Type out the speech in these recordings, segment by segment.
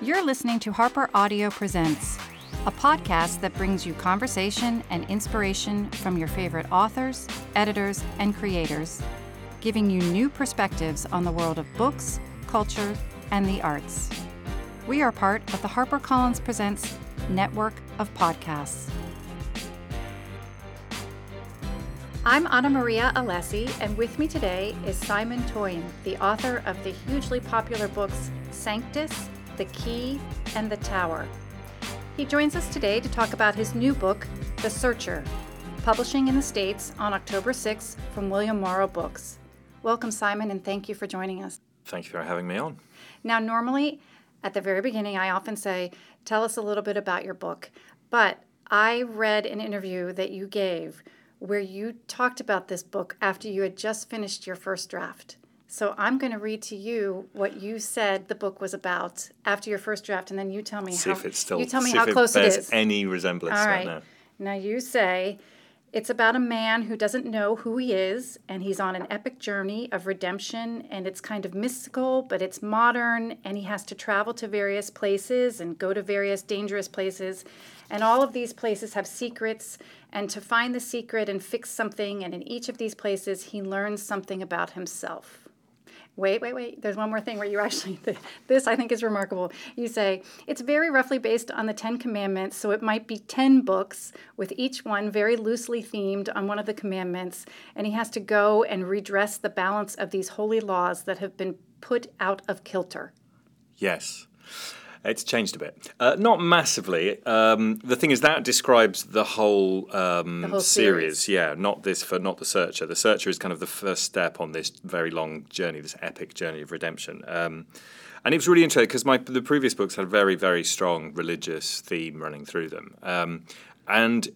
You're listening to Harper Audio Presents, a podcast that brings you conversation and inspiration from your favorite authors, editors, and creators, giving you new perspectives on the world of books, culture, and the arts. We are part of the HarperCollins Presents network of podcasts. I'm Ana Maria Allessi, and with me today is Simon Toyne, the author of the hugely popular books Sanctus, The Key, and The Tower. He joins us today to talk about his new book, The Searcher, publishing in the States on October 6 from William Morrow Books. Welcome, Simon, and thank you for joining us. Thank you for having me on. Now, normally at the very beginning, I often say, Tell us a little bit about your book. But I read an interview that you gave where you talked about this book after you had just finished your first draft. So I'm going to read to you what you said the book was about after your first draft, and then you tell me see how if it's still you tell me how close it it bears is. any resemblance All right right. now. Now you say it's about a man who doesn't know who he is, and he's on an epic journey of redemption, and it's kind of mystical, but it's modern, and he has to travel to various places and go to various dangerous places. And all of these places have secrets, and to find the secret and fix something, and in each of these places, he learns something about himself. Wait, wait, wait. There's one more thing where you actually, this I think is remarkable. You say, it's very roughly based on the Ten Commandments, so it might be 10 books, with each one very loosely themed on one of the commandments, and he has to go and redress the balance of these holy laws that have been put out of kilter. Yes. It's changed a bit. Uh, not massively. Um, the thing is that describes the whole, um, The whole series. Yeah, not this for not the Searcher. The Searcher is kind of the first step on this very long journey, this epic journey of redemption. Um, and it was really interesting because my the previous books had a very very strong religious theme running through them, um, and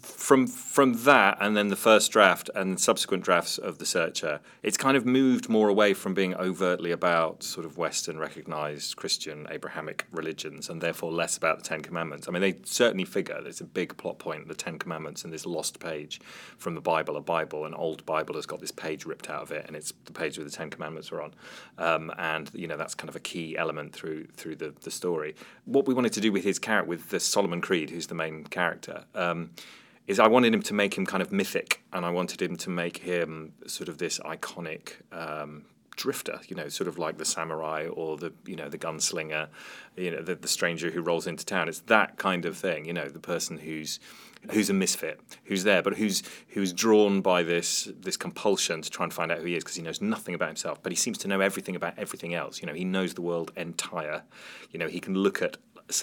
from from that and then the first draft and subsequent drafts of the Searcher, it's kind of moved more away from being overtly about sort of Western recognized Christian Abrahamic religions and therefore less about the Ten Commandments. I mean, they certainly figure there's a big plot point, the Ten Commandments, and this lost page from the Bible. A Bible, an old Bible, has got this page ripped out of it, and it's the page where the Ten Commandments are on, um, and you know that's kind of a key element through through the the story. What we wanted to do with his character, with the Solomon Creed, who's the main character. Um, is I wanted him to make him kind of mythic, and I wanted him to make him sort of this iconic um, drifter, you know, sort of like the samurai or the you know the gunslinger, you know, the, the stranger who rolls into town. It's that kind of thing, you know, the person who's who's a misfit, who's there, but who's who's drawn by this this compulsion to try and find out who he is because he knows nothing about himself, but he seems to know everything about everything else. You know, he knows the world entire. You know, he can look at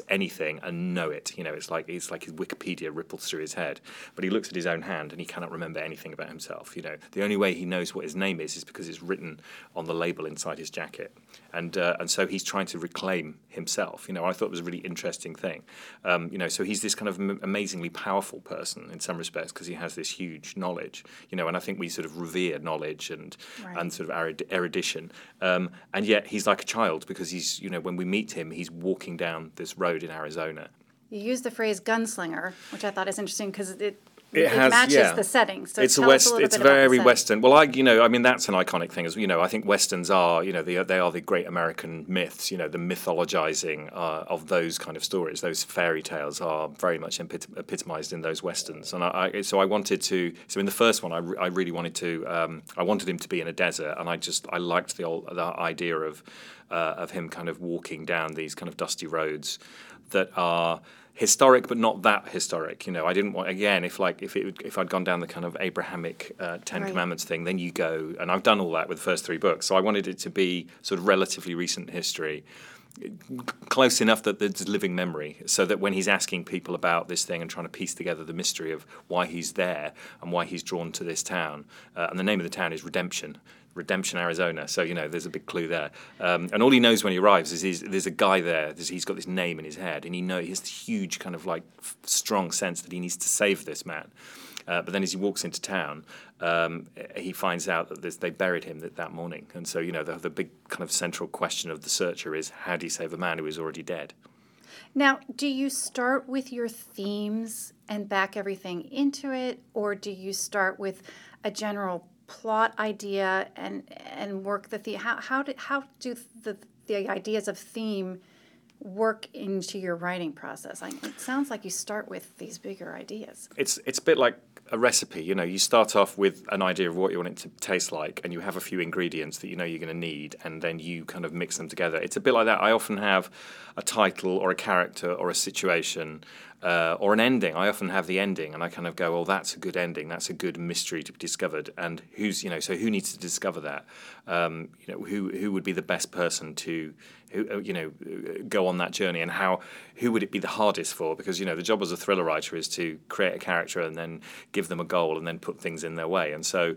anything and know it. You know, it's like it's like his Wikipedia ripples through his head. But he looks at his own hand and he cannot remember anything about himself. You know, the only way he knows what his name is is because it's written on the label inside his jacket, and uh, and so he's trying to reclaim himself. You know, I thought it was a really interesting thing. Um, you know, so he's this kind of am- amazingly powerful person in some respects because he has this huge knowledge. You know, and I think we sort of revere knowledge and Right. and sort of erud- erudition, um, and yet he's like a child because he's you know when we meet him, he's walking down this road in Arizona. You use the phrase gunslinger, which I thought is interesting because it, It has- matches yeah. the setting. So it's a west. little It's very western. Well, I, you know, I mean, that's an iconic thing. As you know, I think westerns are, you know, they are, they are the great American myths. You know, the mythologizing uh, of those kind of stories, those fairy tales, are very much epit- epitomized in those westerns. And I, I, so I wanted to. So in the first one, I, re- I really wanted to. Um, I wanted him to be in a desert, and I just I liked the old the idea of uh, of him kind of walking down these kind of dusty roads that are historic but not that historic you know? I didn't want again if like if it if i'd gone down the kind of abrahamic uh, 10 Right. commandments thing then you go. And i've done all that with the first three books. So i wanted it to be sort of relatively recent history close enough that there's living memory so that when he's asking people about this thing and trying to piece together the mystery of why he's there and why he's drawn to this town uh, and the name of the town is redemption redemption arizona. So you know there's a big clue there. Um, and all he knows when he arrives is there's a guy there he's got this name in his head and he know he has this huge kind of like f- strong sense that he needs to save this man. Uh, but then as he walks into town, um, he finds out that they buried him that, that morning. And so, you know, the, the big kind of central question of the searcher is how do you save a man who is already dead? Now, do you start with your themes and back everything into it, or do you start with a general plot idea and and work the theme? How how do how do the the ideas of theme work into your writing process? I, it sounds like you start with these bigger ideas. It's it's a bit like a recipe. You know, you start off with an idea of what you want it to taste like, and you have a few ingredients that you know you're going to need, and then you kind of mix them together. It's a bit like that. I often have a title or a character or a situation uh, or an ending. I often have the ending, and I kind of go, "Well, that's a good ending. That's a good mystery to be discovered." And who's you know, so who needs to discover that? Um, you know, who who would be the best person to who, uh, you know go on that journey, and how who would it be the hardest for? Because you know, the job as a thriller writer is to create a character and then give them a goal and then put things in their way. And so,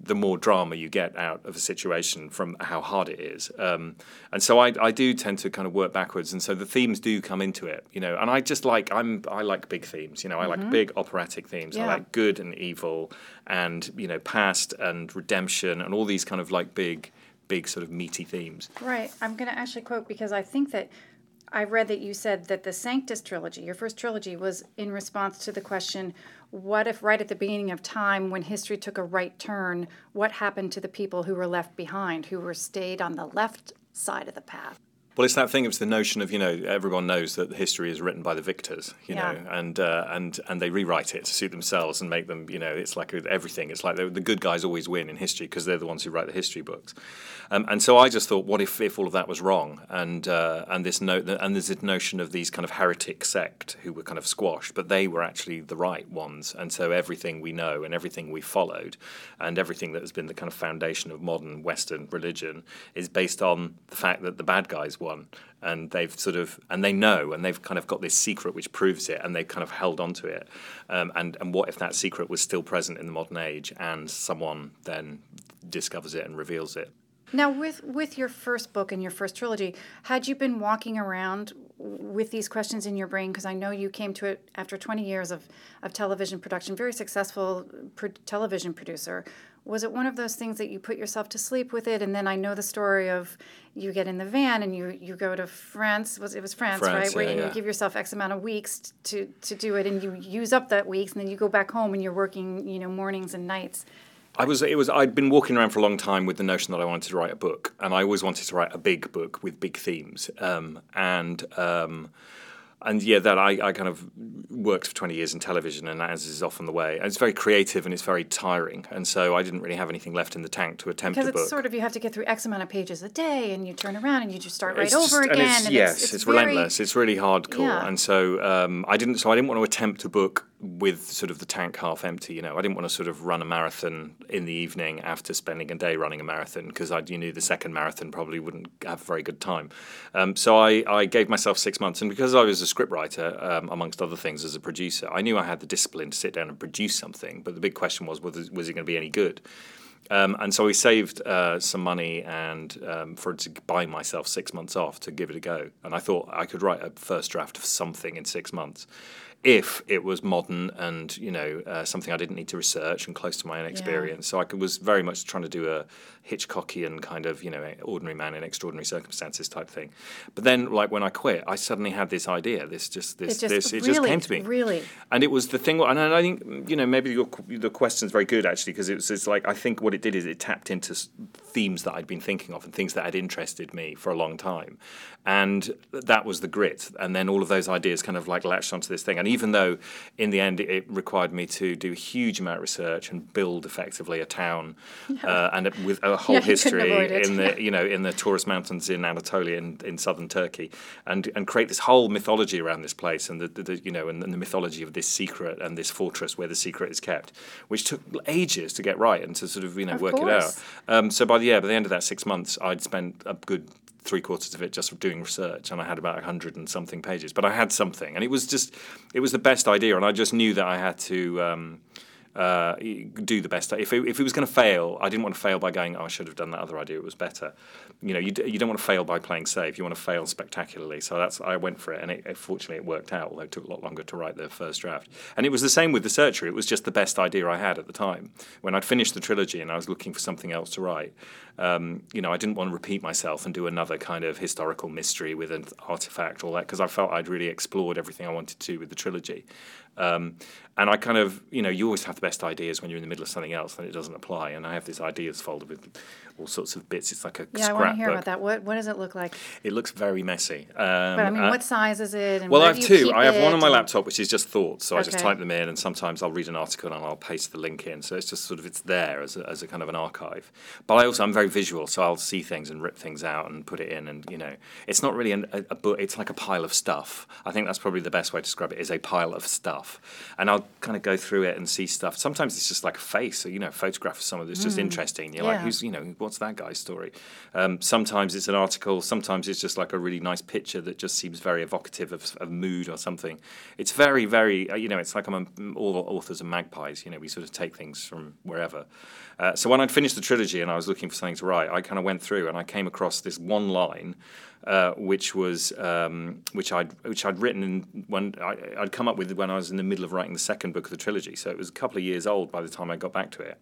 the more drama you get out of a situation from how hard it is. Um, and so I, I do tend to kind of work backwards, and so the themes do come into it, you know. And I just like I'm I like big themes, you know. I mm-hmm. like big operatic themes. Yeah. I like good and evil, and you know, past and redemption, and all these kind of like big, big sort of meaty themes. Right. I'm going to actually quote because I think that I read that you said that the Sanctus trilogy, your first trilogy, was in response to the question what if, right at the beginning of time, when history took a right turn, what happened to the people who were left behind, who were stayed on the left side of the path? Well, it's that thing. It's the notion of you know everyone knows that history is written by the victors, you yeah. know, and uh, and and they rewrite it to suit themselves and make them you know it's like everything. It's like the, the good guys always win in history because they're the ones who write the history books. Um, and so I just thought, what if, if all of that was wrong? And uh, and this note and there's this notion of these kind of heretic sect who were kind of squashed, but they were actually the right ones. And so everything we know and everything we followed, and everything that has been the kind of foundation of modern Western religion is based on the fact that the bad guys won and they've sort of and they know and they've kind of got this secret which proves it and they've kind of held on to it um, and and what if that secret was still present in the modern age and someone then discovers it and reveals it now, with with your first book and your first trilogy, had you been walking around with these questions in your brain? Because I know you came to it after 20 years of, of television production, very successful pro- television producer. Was it one of those things that you put yourself to sleep with it, and then I know the story of you get in the van and you you go to France. Was it was France, France right? Where yeah. you give yourself X amount of weeks to to do it, and you use up that weeks, and then you go back home and you're working, you know, mornings and nights. I was it was I'd been walking around for a long time with the notion that I wanted to write a book, and I always wanted to write a big book with big themes. Um, and um, and yeah, that I, I kind of worked for 20 years in television, and as is often the way, and it's very creative and it's very tiring. And so I didn't really have anything left in the tank to attempt because a book. it's sort of you have to get through X amount of pages a day, and you turn around and you just start right it's over just, again. And it's, and yes, it's, it's, it's very, relentless. It's really hardcore, yeah. and so um, I didn't. So I didn't want to attempt a book with sort of the tank half empty. You know, I didn't want to sort of run a marathon in the evening after spending a day running a marathon because I you knew the second marathon probably wouldn't have a very good time. Um, so I, I gave myself six months, and because I was a scriptwriter, um, amongst other things, as a producer, I knew I had the discipline to sit down and produce something. But the big question was, was, was it going to be any good? Um, and so we saved uh, some money and um, for to buy myself six months off to give it a go. And I thought I could write a first draft of something in six months if it was modern and you know uh, something I didn't need to research and close to my own experience. Yeah. So I was very much trying to do a Hitchcockian kind of you know ordinary man in extraordinary circumstances type thing. But then, like when I quit, I suddenly had this idea. This just this it just, this really, just came to me. Really, and it was the thing. And I think you know maybe your, the question's very good actually because it was it's like I think what it did is it tapped into themes that I'd been thinking of and things that had interested me for a long time, and that was the grit. And then all of those ideas kind of like latched onto this thing. And even though in the end it required me to do a huge amount of research and build effectively a town uh, and with a whole yeah, history in the you know in the Taurus Mountains in Anatolia in, in southern Turkey, and and create this whole mythology around this place and the, the, the you know and, and, the mythology of this secret and this fortress where the secret is kept, which took ages to get right and to sort of you know of work course. it out. Um, so by the yeah by the end of that six months, I'd spent a good three quarters of it just for doing research, and I had about a hundred and something pages. But I had something, and it was just it was the best idea, and I just knew that I had to. Um, uh, do the best. If it, if it was going to fail, I didn't want to fail by going, oh, I should have done that other idea. It was better. You know, you, d- you don't want to fail by playing safe. You want to fail spectacularly. So that's I went for it, and it, fortunately it worked out. Although it took a lot longer to write the first draft. And it was the same with the Searcher. It was just the best idea I had at the time. When I'd finished the trilogy and I was looking for something else to write, um, you know, I didn't want to repeat myself and do another kind of historical mystery with an artifact, all that, because I felt I'd really explored everything I wanted to with the trilogy. Um, and I kind of, you know, you always have the best ideas when you're in the middle of something else, and it doesn't apply. And I have this ideas folder with all sorts of bits. It's like a Yeah, I want to hear about that. What what does it look like? It looks very messy. Um, But I mean, uh, what size is it? And well, I have two. I have one on my laptop, which is just thoughts. So I just type them in, and sometimes I'll read an article and I'll paste the link in. So it's just sort of it's there as a, as a kind of an archive. But I also I'm very visual, so I'll see things and rip things out and put it in. And you know, it's not really an, a, a book. It's like a pile of stuff. I think that's probably the best way to describe it. Is a pile of stuff, and I'll kind of go through it and see stuff. Sometimes it's just like a face, or you know, a photograph of someone that's just interesting. You're like, Mm. Who's you know, what's that guy's story? Um, sometimes it's an article. Sometimes it's just like a really nice picture that just seems very evocative of, of mood or something. It's very, very, uh, you know, it's like I'm a, all authors are magpies. You know, we sort of take things from wherever. Uh, so when I'd finished the trilogy and I was looking for something to write, I kind of went through and I came across this one line. Uh, which was um, which I'd which I'd written when I, I'd come up with when I was in the middle of writing the second book of the trilogy. So it was a couple of years old by the time I got back to it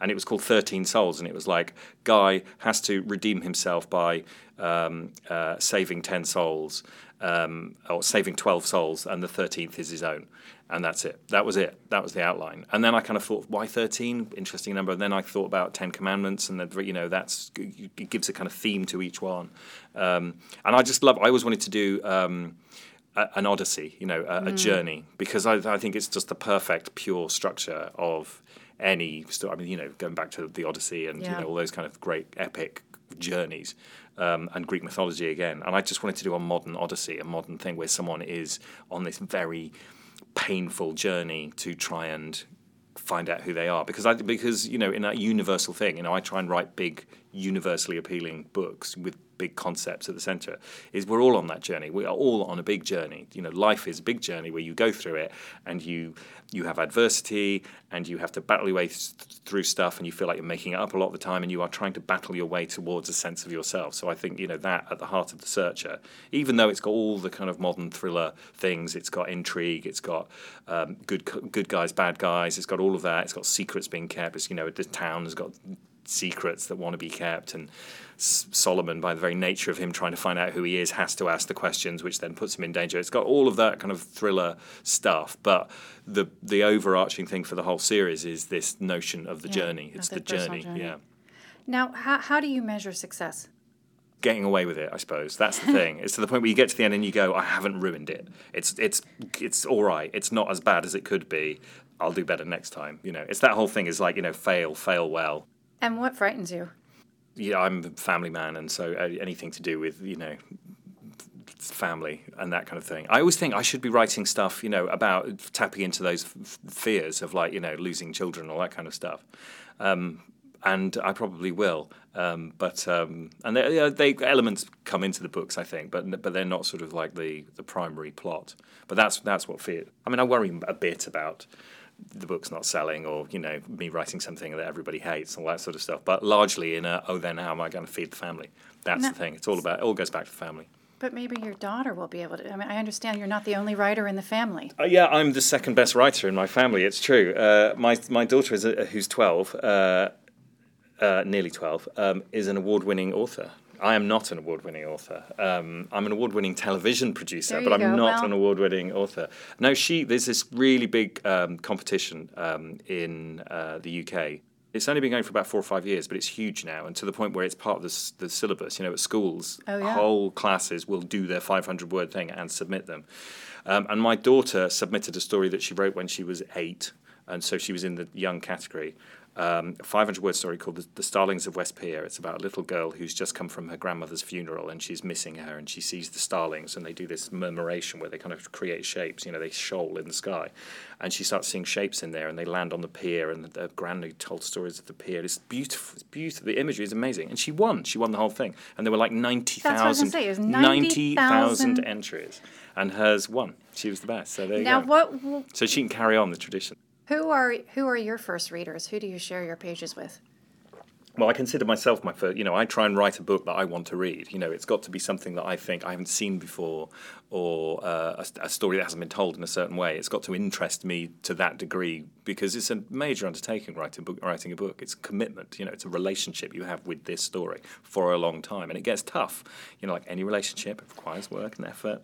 and it was called 13 Souls, and it was like Guy has to redeem himself by um, uh, saving 10 souls, um, or saving 12 souls, and the 13th is his own. And that's it. That was it. That was the outline. And then I kind of thought, why 13? Interesting number. And then I thought about 10 commandments, and that, you know, that's it gives a kind of theme to each one. Um, and I just love, I always wanted to do. Um, a- an odyssey, you know, a, a journey, because I, I think it's just the perfect, pure structure of any story. I mean, you know, going back to the Odyssey and Yeah. you know all those kind of great epic journeys, um, and Greek mythology again. And I just wanted to do a modern Odyssey, a modern thing where someone is on this very painful journey to try and find out who they are because I because you know in that universal thing you know I try and write big universally appealing books with big concepts at the center is we're all on that journey. We are all on a big journey. You know life is a big journey where you go through it and you you have adversity and you have to battle your way th- through stuff and you feel like you're making it up a lot of the time and you are trying to battle your way towards a sense of yourself. So I think you know that at the heart of the searcher even though it's got all the kind of modern thriller things it's got intrigue it's got um, good good guys bad guys it's got all of that it's got secrets being kept it's you know the town has got secrets that want to be kept and Solomon by the very nature of him trying to find out who he is has to ask the questions which then puts him in danger. It's got all of that kind of thriller stuff but the the overarching thing for the whole series is this notion of the Yeah, journey. It's the journey, journey. yeah. Now, how, how do you measure success? getting away with it i suppose. That's the thing. It's to the point where you get to the end and you go i haven't ruined it. It's it's it's all right. It's not as bad as it could be. I'll do better next time you know. It's that whole thing is like you know fail fail well. And what frightens you? Yeah, I'm a family man, and so uh, anything to do with you know family and that kind of thing. I always think I should be writing stuff, you know, about tapping into those f- fears of like you know losing children, and all that kind of stuff. Um, and I probably will, um, but um, and they, they elements come into the books, I think, but but they're not sort of like the, the primary plot. But that's that's what fear. I mean, I worry a bit about the book's not selling or you know me writing something that everybody hates all that sort of stuff but largely in a oh then how am i going to feed the family that's No. the thing it's all about it all goes back to the family But maybe your daughter will be able to. I mean, I understand you're not the only writer in the family. uh, yeah i'm the second best writer in my family it's true uh, my my daughter is a, who's 12 uh, uh, nearly 12 um, is an award-winning author I am not an award-winning author. Um, I'm an award-winning television producer, but I'm go. not Well- an award-winning author. No, she. There's this really big um, competition um, in uh, the UK. It's only been going for about four or five years, but it's huge now, and to the point where it's part of the, the syllabus. You know, at schools, Oh, yeah. whole classes will do their 500-word thing and submit them. Um, and my daughter submitted a story that she wrote when she was eight, and so she was in the young category. Um, a 500 word story called the, the Starlings of West Pier. It's about a little girl who's just come from her grandmother's funeral and she's missing her and she sees the starlings and they do this murmuration where they kind of create shapes. You know, they shoal in the sky. And she starts seeing shapes in there and they land on the pier and the, the granny told stories of the pier. It's beautiful. It's beautiful. The imagery is amazing. And she won. She won the whole thing. And there were like That's what I was 90,000 gonna say, it was 90,000 90,000 entries. And hers won. She was the best. So there you Now, go. what? So she can carry on the tradition. Who are who are your first readers? Who do you share your pages with? Well, I consider myself my first. You know, I try and write a book that I want to read. You know, it's got to be something that I think I haven't seen before, or uh, a, a story that hasn't been told in a certain way. It's got to interest me to that degree because it's a major undertaking writing book. Writing a book, it's a commitment. You know, it's a relationship you have with this story for a long time, and it gets tough. You know, like any relationship, it requires work and effort.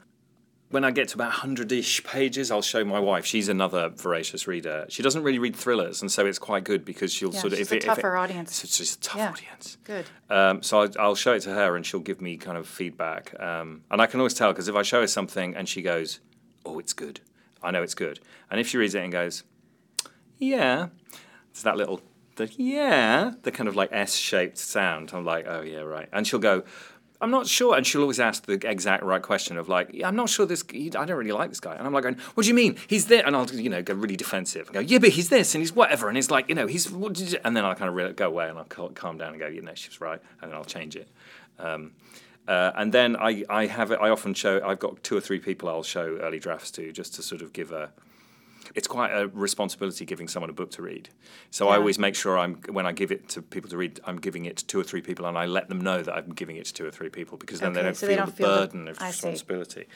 When I get to about 100 ish pages, I'll show my wife. She's another voracious reader. She doesn't really read thrillers, and so it's quite good because she'll Yeah, sort of. she's if a it, if tougher it, audience. It's just a tough Yeah. audience. Good. Um, so I, I'll show it to her, and she'll give me kind of feedback. Um, and I can always tell because if I show her something and she goes, "Oh, it's good," I know it's good. And if she reads it and goes, "Yeah," it's that little, the yeah, the kind of like S-shaped sound. I'm like, "Oh yeah, right." And she'll go. I'm not sure, and she'll always ask the exact right question of like, yeah, I'm not sure this. He, I don't really like this guy, and I'm like, going, what do you mean? He's there, and I'll you know go really defensive and go, yeah, but he's this and he's whatever, and it's like you know he's, what did you-" and then I'll kind of re- go away and I'll cal- calm down and go, you know, she was right, and then I'll change it. Um, uh, and then I, I have it. I often show. I've got two or three people I'll show early drafts to, just to sort of give a. It's quite a responsibility giving someone a book to read. So I always make sure I'm when I give it to people to read, I'm giving it to two or three people, and I let them know that I'm giving it to two or three people because then they don't so feel they don't the feel the- burden of I see. responsibility.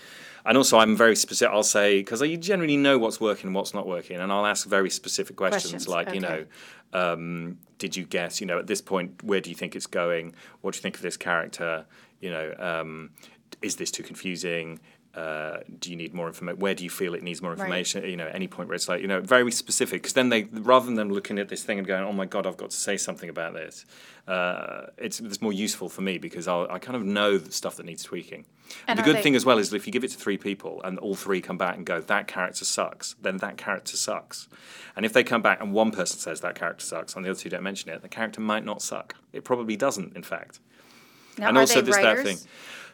And also, I'm very specific. I'll say because I generally know what's working and what's not working, and I'll ask very specific questions, Questions, like you know, um, did you guess? You know, at this point, where do you think it's going? What do you think of this character? You know, um, is this too confusing? Uh, do you need more information? Where do you feel it needs more Right. information? You know, any point where it's like, you know, very specific. Because then they, rather than them looking at this thing and going, "Oh my god, I've got to say something about this," uh, it's, it's more useful for me because I'll, I kind of know the stuff that needs tweaking. And the good they- thing as well is if you give it to three people and all three come back and go, "That character sucks," then that character sucks. And if they come back and one person says that character sucks and the other two don't mention it, the character might not suck. It probably doesn't, in fact Now, and also there's writers? that thing.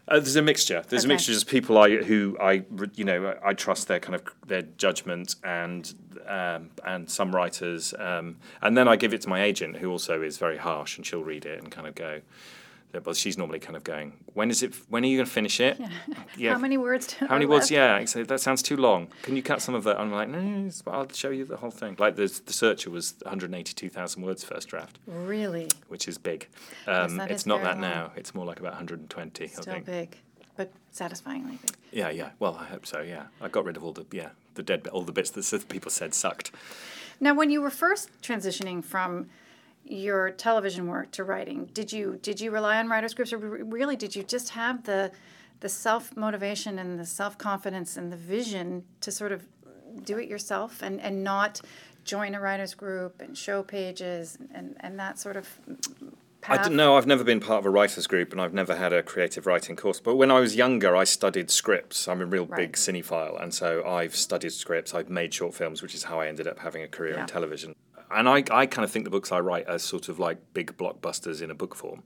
Uh, there's a mixture. There's Okay. a mixture of people I who I you know I trust their kind of their judgment and um, and some writers um, and then I give it to my agent who also is very harsh and she'll read it and kind of go. But she's normally kind of going, when is it? When are you going to finish it? Yeah. How many words? do- How many words? left? Yeah, I that sounds too long. Can you cut some of it? I'm like, no, no, it's- I'll show you the whole thing. Like the the Searcher was 182,000 words first draft, Really, which is big. Um, that it's not that long. now. It's more like about 120. I still think. big, but satisfyingly big. Yeah, yeah. Well, I hope so. Yeah, I got rid of all the yeah the dead all the bits that people said sucked. Now, when you were first transitioning from your television work to writing, did you did you rely on writers groups, or really did you just have the the self motivation and the self confidence and the vision to sort of do it yourself and and not join a writers group and show pages and and that sort of I don't know. I've never been part of a writers group, and I've never had a creative writing course. But when I was younger, I studied scripts. I'm a real Right. big cinephile, and so I've studied scripts. I've made short films, which is how I ended up having a career Yeah. in television. And I, I kind of think the books I write are sort of like big blockbusters in a book form.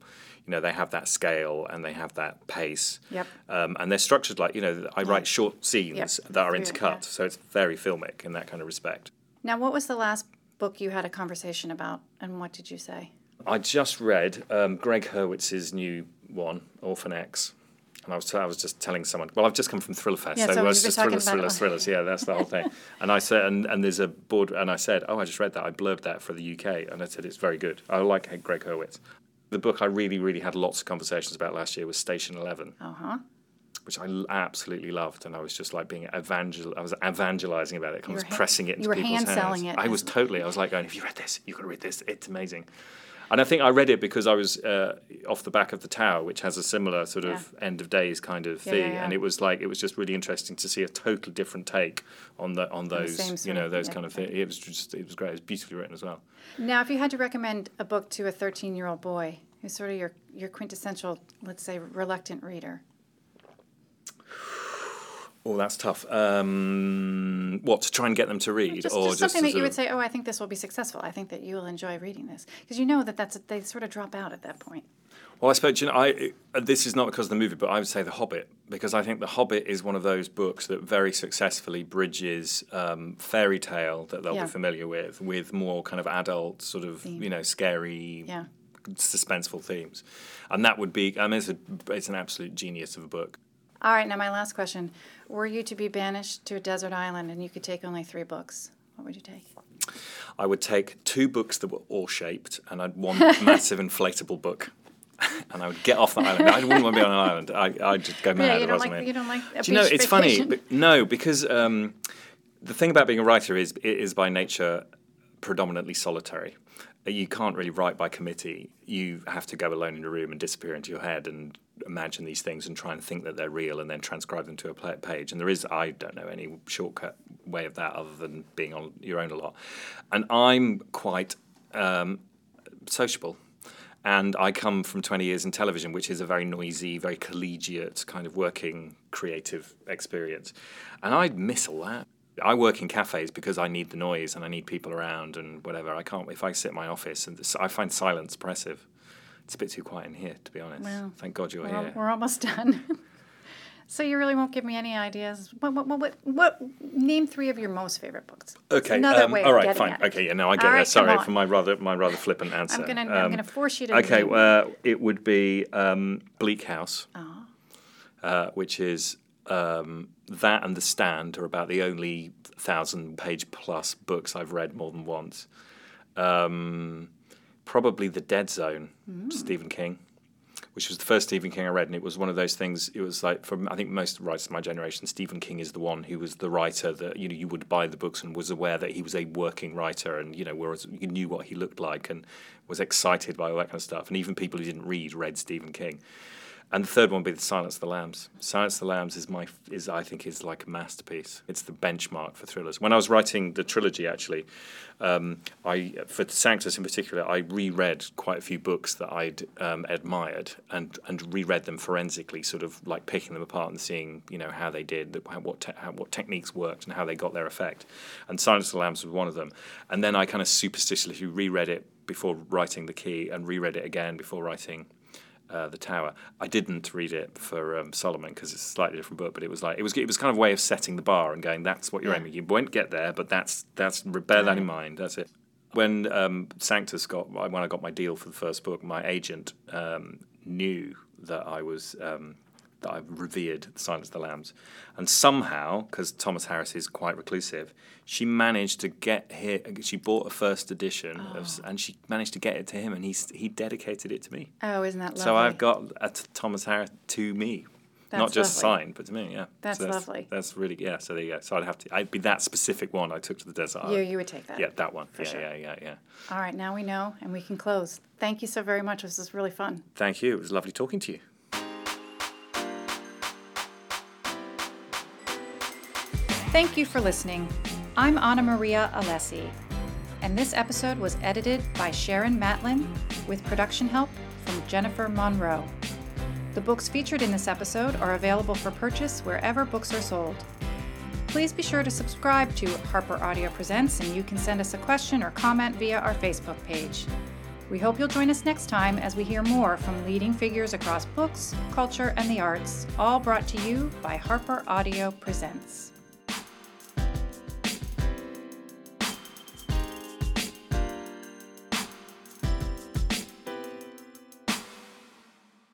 You know, they have that scale and they have that pace. Yep. Um, and they're structured like, you know, I write short scenes Yep. that are intercut. yeah. So it's very filmic in that kind of respect. Now, what was the last book you had a conversation about, and what did you say? I just read um, Greg Hurwitz's new one, Orphan X. And I was, t- I was just telling someone, well, I've just come from Thriller Fest, Yeah, so, so it was just thrillers, thrillers, thrillers. Yeah, that's the whole thing. and I said, and, and there's a board, and I said, oh, I just read that. I blurbed that for the UK, and I said it's very good. I like Greg Hurwitz. The book I really, really had lots of conversations about last year was Station Eleven, Uh huh. which I absolutely loved, and I was just like being evangel. I was evangelizing about it. I was pressing it into you were people's hands. it I was totally. I was like going, "Have you read this? You've got to read this. It's amazing." And I think I read it because I was uh, off the back of the Tower, which has a similar sort of end of days kind of Yeah, thing, yeah, yeah. and it was like it was just really interesting to see a totally different take on the on those sort you know those kind of things. It was just it was great. It was beautifully written as well. Now, if you had to recommend a book to a 13 year old boy who's sort of your, your quintessential, let's say, reluctant reader, Oh, that's tough. Um, what to try and get them to read, just, or just something to that you would say, oh, I think this will be successful. I think that you will enjoy reading this. Because you know that that's they sort of drop out at that point. Well, I suppose you know, I uh, this is not because of the movie, but I would say The Hobbit because I think The Hobbit is one of those books that very successfully bridges um, fairy tale that they'll Yeah. be familiar with with more kind of adult, sort of you know, scary, Yeah. suspenseful themes, and that would be. I mean, it's, a, it's an absolute genius of a book. All right, now my last question. Were you to be banished to a desert island and you could take only three books, what would you take? I would take two books that were all shaped, and I'd one massive inflatable book. And I would get off the island. I wouldn't want to be on an island. I, I'd just go mad yeah, you don't like in. you don't like a Do you know, it's funny. vacation? But no, because um, the thing about being a writer is it is by nature predominantly solitary. You can't really write by committee. You have to go alone in a room and disappear into your head and imagine these things and try and think that they're real and then transcribe them to a page. And there is, I don't know any shortcut way of that other than being on your own a lot. And I'm quite um, sociable. And I come from 20 years in television, which is a very noisy, very collegiate kind of working creative experience. And I miss all that. I work in cafes because I need the noise and I need people around and whatever. I can't, if I sit in my office, and I find silence oppressive. It's a bit too quiet in here, to be honest. Well, Thank God you're We're, here. we're almost done. so you really won't give me any ideas. What, what, what, what, name three of your most favorite books? Okay. another um, way all of Fine. Okay. Yeah. No, I get All that. right, Sorry for my rather my rather flippant answer. I'm gonna I'm Um, gonna force you to. Okay, well, it would be um, Bleak House, Oh. uh, which is um, that and The Stand are about the only thousand page plus books I've read more than once. Um, probably The Dead Zone, Mm. Stephen King, which was the first Stephen King I read, and it was one of those things. It was like from I think most writers of my generation, Stephen King is the one who was the writer that you know you would buy the books and was aware that he was a working writer, and you know whereas you knew what he looked like and was excited by all that kind of stuff, and even people who didn't read read Stephen King. And the third one would be the Silence of the Lambs. Silence of the Lambs is my is I think is like a masterpiece. It's the benchmark for thrillers. When I was writing the trilogy, actually, um, I for Sanctus in particular, I reread quite a few books that I'd um, admired and and reread them forensically, sort of like picking them apart and seeing you know how they did, what te- how, what techniques worked, and how they got their effect. And Silence of the Lambs was one of them. And then I kind of superstitiously reread it before writing the key and reread it again before writing uh, the Tower. I didn't read it for um, Solomon because it's a slightly different book, but it was like it was it was kind of a way of setting the bar and going, that's what you're Yeah. aiming. You won't get there, but that's that's bear that in mind. That's it. When um, Sanctus got when I got my deal for the first book, my agent um, knew that I was. Um, that I revered the Silence of the Lambs, and somehow, because Thomas Harris is quite reclusive, she managed to get here. She bought a first edition, of, ah. and she managed to get it to him, and he's he dedicated it to me. Oh, isn't that lovely? So I've got a t- Thomas Harris to me, not just lovely. signed, but to me. Yeah, That's So lovely. That's really yeah. So there you go. So I'd have to. I'd be that specific one I took to the desert. you you would take that. yeah, that one. yeah, sure. yeah, yeah, yeah. All right, now we know, and we can close. Thank you so very much. This was really fun. Thank you. It was lovely talking to you. Thank you for listening. I'm Ana Maria Allessi, and this episode was edited by Sharon Matlin with production help from Jennifer Monroe. The books featured in this episode are available for purchase wherever books are sold. Please be sure to subscribe to Harper Audio Presents, and you can send us a question or comment via our Facebook page. We hope you'll join us next time as we hear more from leading figures across books, culture, and the arts, all brought to you by Harper Audio Presents.